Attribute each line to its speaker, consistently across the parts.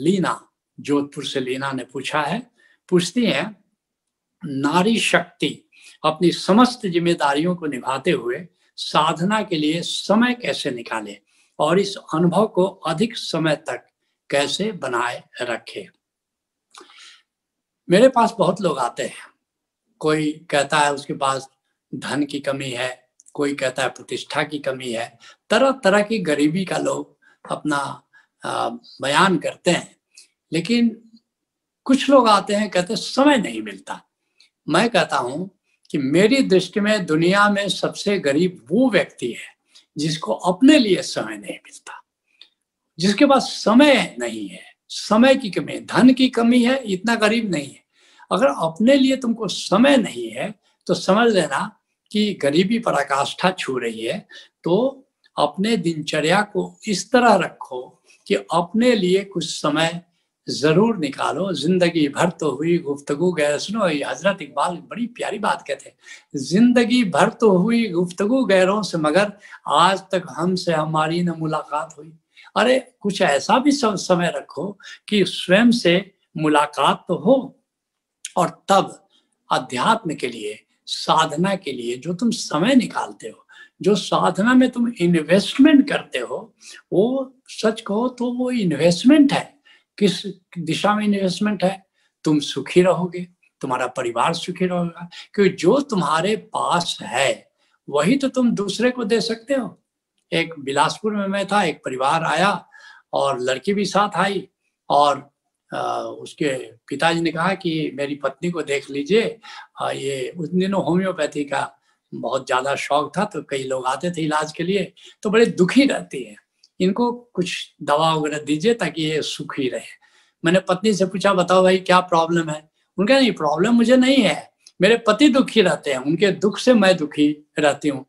Speaker 1: लीना, जोधपुर से लीना ने पूछा है, पूछती है, नारी शक्ति अपनी समस्त जिम्मेदारियों को निभाते हुए साधना के लिए समय कैसे निकाले और इस अनुभव को अधिक समय तक कैसे बनाए रखे? मेरे पास बहुत लोग आते हैं। कोई कहता है उसके पास धन की कमी है, कोई कहता है प्रतिष्ठा की कमी है तरह तरह की गरीबी का लोग अपना बयान करते हैं। लेकिन कुछ लोग आते हैं, कहते समय नहीं मिलता। मैं कहता हूँ कि मेरी दृष्टि में दुनिया में सबसे गरीब वो व्यक्ति है जिसको अपने लिए समय नहीं मिलता। जिसके पास समय नहीं है। समय की कमी धन की कमी है, इतना गरीब नहीं है। अगर अपने लिए तुमको समय नहीं है तो समझ लेना कि गरीबी पराकाष्ठा छू रही है। तो अपने दिनचर्या को इस तरह रखो कि अपने लिए कुछ समय ज़रूर निकालो। ज़िंदगी भर तो हुई गुफ्तगु। गैर, सुनो हज़रत इकबाल बड़ी प्यारी बात कहते हैं। ज़िंदगी भर तो हुई गुफ्तगु गैरों से, मगर आज तक हमसे हमारी न मुलाकात हुई। अरे, कुछ ऐसा भी समय रखो कि स्वयं से मुलाकात तो हो, और तब अध्यात्म के लिए, साधना के लिए जो तुम समय निकालते हो जो साधना में तुम इन्वेस्टमेंट करते हो वो सच कहो तो वो इन्वेस्टमेंट है। किस दिशा में इन्वेस्टमेंट है? तुम सुखी रहोगे तुम्हारा परिवार सुखी रहेगा क्योंकि जो तुम्हारे पास है वही तो तुम दूसरे को दे सकते हो। एक बिलासपुर में मैं था एक परिवार आया और लड़की भी साथ आई और आ, उसके पिताजी ने कहा कि मेरी पत्नी को देख लीजिए। ये उस दिनों होम्योपैथी का बहुत ज़्यादा शौक था तो कई लोग आते थे इलाज के लिए तो बड़े दुखी रहती है। इनको कुछ दवा वगैरह दीजिए ताकि ये सुखी रहे। मैंने पत्नी से पूछा, बताओ भाई, क्या प्रॉब्लम है? उनका नहीं, प्रॉब्लम मुझे नहीं है। मेरे पति दुखी रहते हैं, उनके दुख से मैं दुखी रहती हूँ।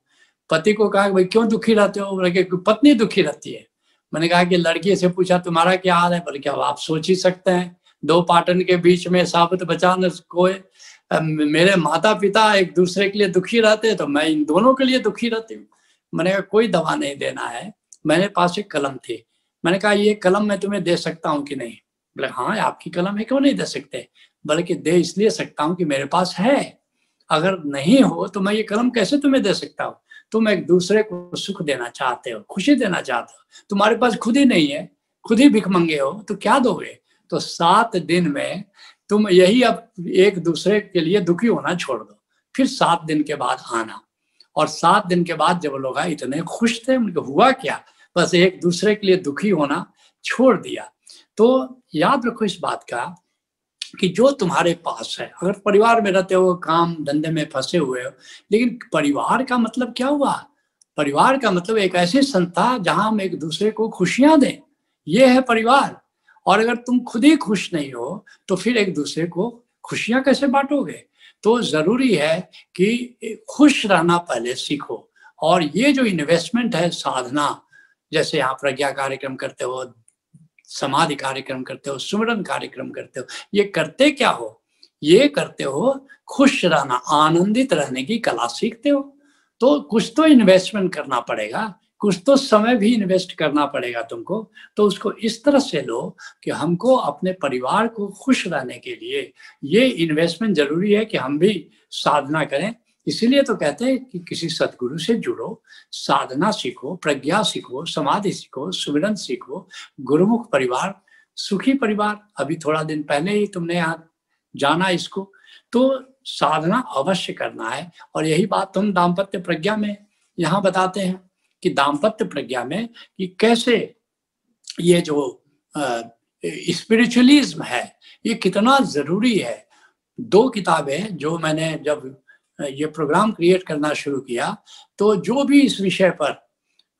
Speaker 1: पति को कहा, भाई, क्यों दुखी रहते हो? बोले पत्नी दुखी रहती है। मैंने कहा कि लड़की से पूछा, तुम्हारा क्या हाल है? बोले, क्या आप सोच ही सकते हैं? दो पाटन के बीच में साबित बचाने कोई मेरे माता पिता एक दूसरे के लिए दुखी रहते हैं तो मैं इन दोनों के लिए दुखी रहती हूँ। मैंने कहा, कोई दवा नहीं देना है। मेरे पास एक कलम थी। मैंने कहा, ये कलम मैं तुम्हें दे सकता हूँ कि नहीं? बोले हाँ आपकी कलम है, क्यों नहीं दे सकते? बल्कि, दे इसलिए सकता हूँ कि मेरे पास है। अगर नहीं हो तो मैं ये कलम कैसे तुम्हें दे सकता हूँ? तुम एक दूसरे को सुख देना चाहते हो, खुशी देना चाहते हो। तुम्हारे पास खुद ही नहीं है, खुद ही भिख मंगे हो तो क्या दोगे? तो सात दिन में तुम यही अब एक दूसरे के लिए दुखी होना छोड़ दो। फिर सात दिन के बाद आना। और सात दिन के बाद जब लोग इतने खुश थे, उनके हुआ क्या? बस एक दूसरे के लिए दुखी होना छोड़ दिया। तो याद रखो इस बात का कि जो तुम्हारे पास है, अगर परिवार में रहते हो, काम धंधे में फंसे हुए हो, लेकिन परिवार का मतलब क्या हुआ? परिवार का मतलब एक ऐसी संस्था जहाँ हम एक दूसरे को खुशियाँ दें। ये है परिवार। और अगर तुम खुद ही खुश नहीं हो तो फिर एक दूसरे को खुशियाँ कैसे बांटोगे? तो ज़रूरी है कि खुश रहना पहले सीखो। और ये जो इन्वेस्टमेंट है, साधना, जैसे आप प्रज्ञा कार्यक्रम करते हो, समाधि कार्यक्रम करते हो, सुमरन कार्यक्रम करते हो, ये करते क्या हो? ये करते हो खुश रहना, आनंदित रहने की कला सीखते हो। तो कुछ तो इन्वेस्टमेंट करना पड़ेगा। कुछ तो समय भी इन्वेस्ट करना पड़ेगा तुमको। तो उसको इस तरह से लो कि हमको अपने परिवार को खुश रहने के लिए ये इन्वेस्टमेंट ज़रूरी है कि हम भी साधना करें। इसीलिए तो कहते हैं कि किसी सदगुरु से जुड़ो, साधना सीखो, प्रज्ञा सीखो, समाधि सीखो, सुमिरन सीखो, गुरुमुख परिवार, सुखी परिवार। अभी थोड़ा दिन पहले ही तुमने यहाँ जाना इसको। तो साधना अवश्य करना है। और यही बात तुम दाम्पत्य प्रज्ञा में यहाँ बताते हैं। कि दाम्पत्य प्रज्ञा में कि कैसे ये जो स्पिरिचुअलिज्म है, ये कितना ज़रूरी है। दो किताबें जो मैंने जब ये प्रोग्राम क्रिएट करना शुरू किया तो जो भी इस विषय पर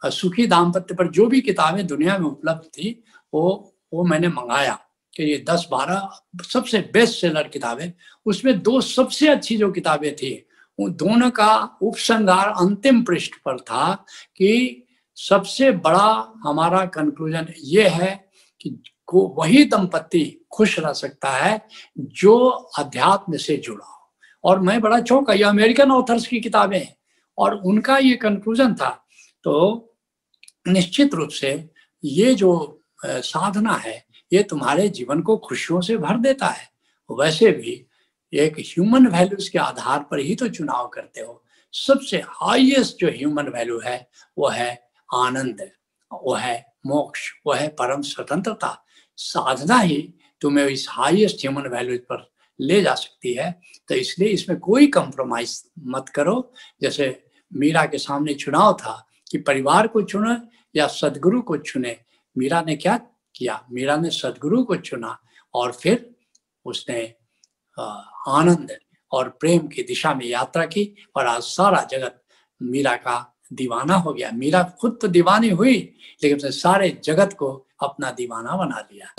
Speaker 1: सुखी दाम्पत्य पर जो भी किताबें दुनिया में उपलब्ध थी, वो वो मैंने मंगाया कि ये दस बारह सबसे बेस्ट सेलर किताबें, उसमें दो सबसे अच्छी जो किताबें थी उन दोनों का उपसंहार अंतिम पृष्ठ पर था कि सबसे बड़ा हमारा कंक्लूजन ये है कि को वही दंपति खुश रह सकता है जो अध्यात्म से जुड़ा हो। और मैं बड़ा चौंका ये अमेरिकन ऑथर्स की किताबें हैं, और उनका ये कंक्लूजन था। तो निश्चित रूप से ये जो साधना है, ये तुम्हारे जीवन को खुशियों से भर देता है। वैसे भी एक ह्यूमन वैल्यूज़ के आधार पर ही तो चुनाव करते हो। सबसे हाईएस्ट जो ह्यूमन वैल्यू है, वो है आनंद, वो है मोक्ष, वो है परम स्वतंत्रता। साधना ही तुम्हें इस हाईएस्ट ह्यूमन वैल्यूज़ पर ले जा सकती है। तो इसलिए इसमें कोई कंप्रोमाइज मत करो। जैसे मीरा के सामने चुनाव था कि परिवार को चुने या सदगुरु को चुने। मीरा ने क्या किया? मीरा ने सदगुरु को चुना और फिर उसने आनंद और प्रेम की दिशा में यात्रा की और आज सारा जगत मीरा का दीवाना हो गया। मीरा खुद तो दीवानी हुई, लेकिन उसने सारे जगत को अपना दीवाना बना लिया।